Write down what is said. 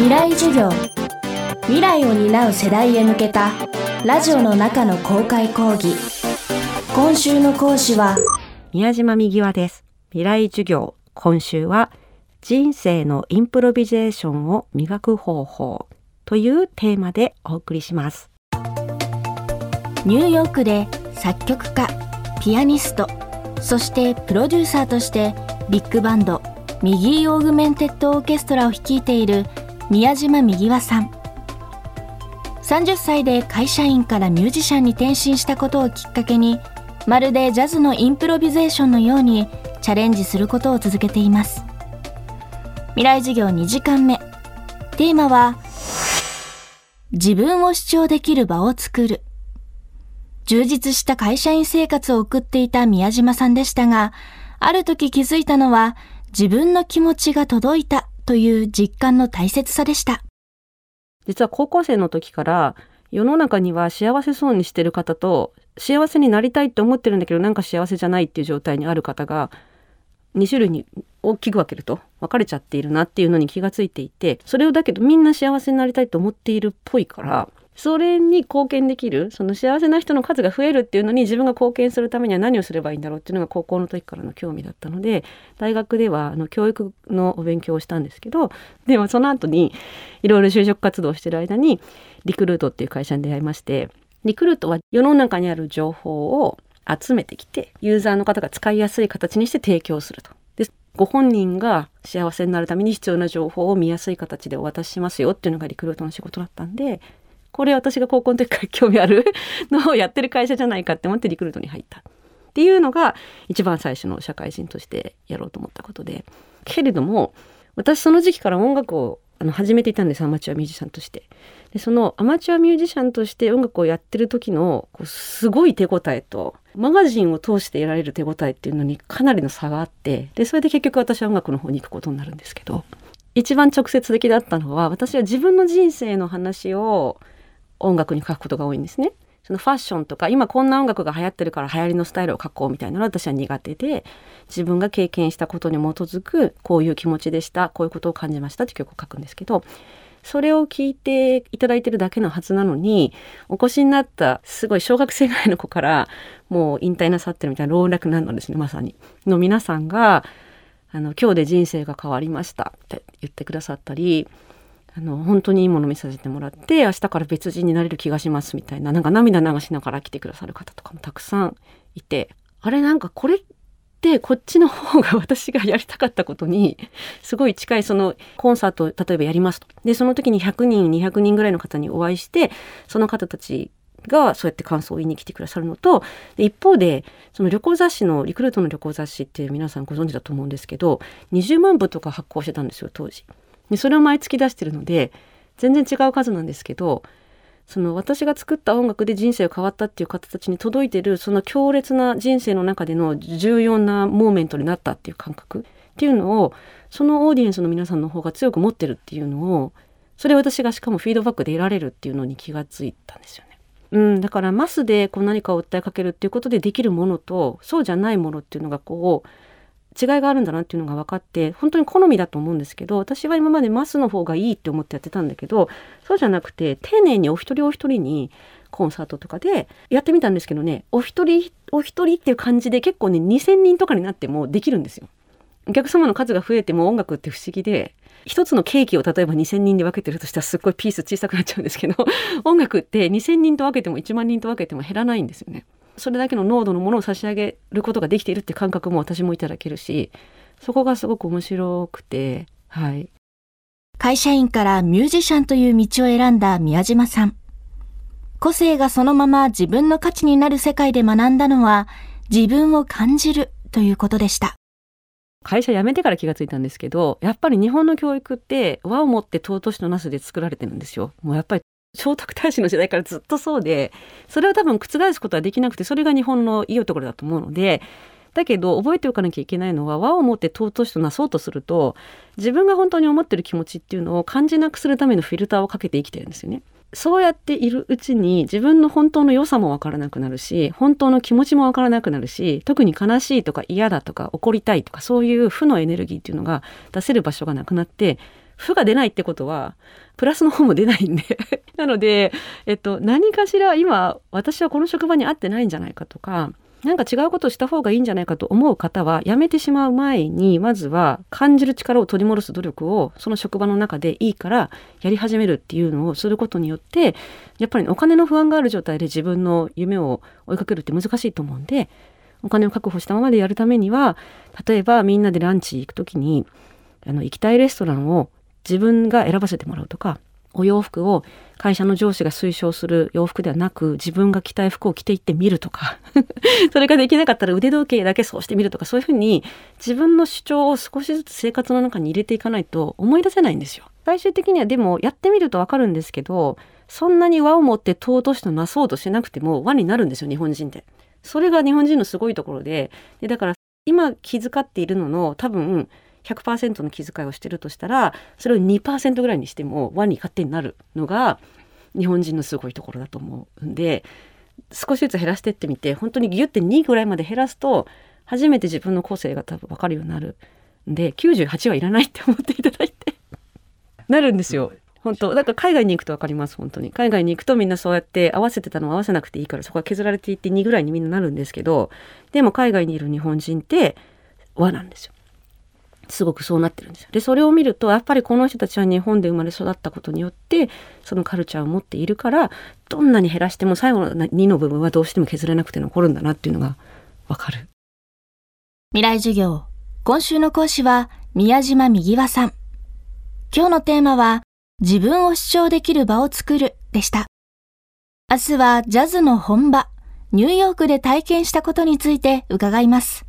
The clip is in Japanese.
未来授業。未来を担う世代へ向けたラジオの中の公開講義。今週の講師は宮島右輪です。未来授業。今週は人生のインプロビゼーションを磨く方法というテーマでお送りします。ニューヨークで作曲家ピアニストそしてプロデューサーとしてビッグバンド Miggy Augmented Orchestra を率いている宮嶋みぎわさん。30歳で会社員からミュージシャンに転身したことをきっかけにまるでジャズのインプロビゼーションのようにチャレンジすることを続けています。未来授業2時間目。テーマは自分を主張できる場を作る。充実した会社員生活を送っていた宮嶋さんでしたがある時気づいたのは自分の気持ちが届いたという実感の大切さでした。実は高校生の時から世の中には幸せそうにしてる方と幸せになりたいって思ってるんだけどなんか幸せじゃないっていう状態にある方が2種類に大きく分けると分かれちゃっているなっていうのに気がついていてそれをだけどみんな幸せになりたいと思っているっぽいからそれに貢献できるその幸せな人の数が増えるっていうのに自分が貢献するためには何をすればいいんだろうっていうのが高校の時からの興味だったので大学ではあの教育のお勉強をしたんですけどでもその後にいろいろ就職活動をしてる間にリクルートっていう会社に出会いましてリクルートは世の中にある情報を集めてきてユーザーの方が使いやすい形にして提供すると。でご本人が幸せになるために必要な情報を見やすい形でお渡ししますよっていうのがリクルートの仕事だったんでこれ私が高校の時から興味ある のをやってる会社じゃないかって思ってリクルートに入ったっていうのが一番最初の社会人としてやろうと思ったことで。けれども私その時期から音楽をあの始めていたんですアマチュアミュージシャンとして。でそのアマチュアミュージシャンとして音楽をやってる時のこうすごい手応えとマガジンを通して得られる手応えっていうのにかなりの差があって。でそれで結局私は音楽の方に行くことになるんですけど。一番直接的だったのは私は自分の人生の話を音楽に書くことが多いんですね。そのファッションとか今こんな音楽が流行ってるから流行りのスタイルを書こうみたいなのは私は苦手で自分が経験したことに基づくこういう気持ちでしたこういうことを感じましたって曲を書くんですけどそれを聞いていただいてるだけのはずなのにお越しになったすごい小学生ぐらいの子からもう引退なさってるみたいな老若男女ですねまさにの皆さんがあの今日で人生が変わりましたって言ってくださったりあの本当にいいもの見させてもらって明日から別人になれる気がしますみたいななんか涙流しながら来てくださる方とかもたくさんいてあれなんかこれってこっちの方が私がやりたかったことにすごい近いそのコンサート例えばやりますとでその時に100人200人ぐらいの方にお会いしてその方たちがそうやって感想を言いに来てくださるのと一方でその旅行雑誌のリクルートの旅行雑誌って皆さんご存知だと思うんですけど20万部とか発行してたんですよ当時。でそれを毎月出してるので全然違う数なんですけどその私が作った音楽で人生が変わったっていう方たちに届いてるその強烈な人生の中での重要なモーメントになったっていう感覚っていうのをそのオーディエンスの皆さんの方が強く持ってるっていうのをそれ私がしかもフィードバックで得られるっていうのに気がついたんですよね。うん、だからマスでこう何かを訴えかけるっていうことでできるものとそうじゃないものっていうのがこう違いがあるんだなっていうのが分かって本当に好みだと思うんですけど私は今までマスの方がいいって思ってやってたんだけどそうじゃなくて丁寧にお一人お一人にコンサートとかでやってみたんですけどねお一人お一人っていう感じで結構ね2,000人とかになってもできるんですよ。お客様の数が増えても音楽って不思議で一つのケーキを例えば2,000人で分けてるとしたらすっごいピース小さくなっちゃうんですけど音楽って2,000人と分けても1万人と分けても減らないんですよね。それだけの濃度のものを差し上げることができているって感覚も私もいただけるしそこがすごく面白くてはい。会社員からミュージシャンという道を選んだ宮島さん。個性がそのまま自分の価値になる世界で学んだのは自分を感じるということでした。会社辞めてから気がついたんですけどやっぱり日本の教育って和をもって尊しとなすで作られてるんですよ。もうやっぱり聖徳太子の時代からずっとそうでそれを多分覆すことはできなくてそれが日本のいいところだと思うのでだけど覚えておかなきゃいけないのは和をもって尊しとなそうとすると自分が本当に思ってる気持ちっていうのを感じなくするためのフィルターをかけて生きてるんですよね。そうやっているうちに自分の本当の良さもわからなくなるし本当の気持ちもわからなくなるし特に悲しいとか嫌だとか怒りたいとかそういう負のエネルギーっていうのが出せる場所がなくなって負が出ないってことはプラスの方も出ないんで。なので、えっと、何かしら今私はこの職場に合ってないんじゃないかとかなんか違うことをした方がいいんじゃないかと思う方はやめてしまう前にまずは感じる力を取り戻す努力をその職場の中でいいからやり始めるっていうのをすることによってやっぱりお金の不安がある状態で自分の夢を追いかけるって難しいと思うんでお金を確保したままでやるためには例えばみんなでランチ行く時にあの行きたいレストランを自分が選ばせてもらうとかお洋服を会社の上司が推奨する洋服ではなく自分が着たい服を着ていってみるとか それができなかったら腕時計だけそうしてみるとかそういうふうに自分の主張を少しずつ生活の中に入れていかないと思い出せないんですよ。最終的にはでもやってみるとわかるんですけどそんなに和を持って尊しとなそうとしなくても和になるんですよ日本人って。それが日本人のすごいところででだから今気遣っているのの多分100%の気遣いをしてるとしたらそれを2%ぐらいにしても輪に勝手になるのが日本人のすごいところだと思うんで少しずつ減らしてってみて本当にギュッて2ぐらいまで減らすと初めて自分の個性が多分分かるようになるんで98はいらないって思っていただいてなるんですよ。本当。だから海外に行くと分かります本当に。海外に行くとみんなそうやって合わせてたのを合わせなくていいからそこは削られていって2ぐらいにみんななるんですけどでも海外にいる日本人って和なんですよ。すごくそうなってるんですよ。でそれを見るとやっぱりこの人たちは日本で生まれ育ったことによってそのカルチャーを持っているからどんなに減らしても最後の2の部分はどうしても削れなくて残るんだなっていうのがわかる。未来授業今週の講師は宮島右和さん。今日のテーマは自分を主張できる場を作るでした。明日はジャズの本場ニューヨークで体験したことについて伺います。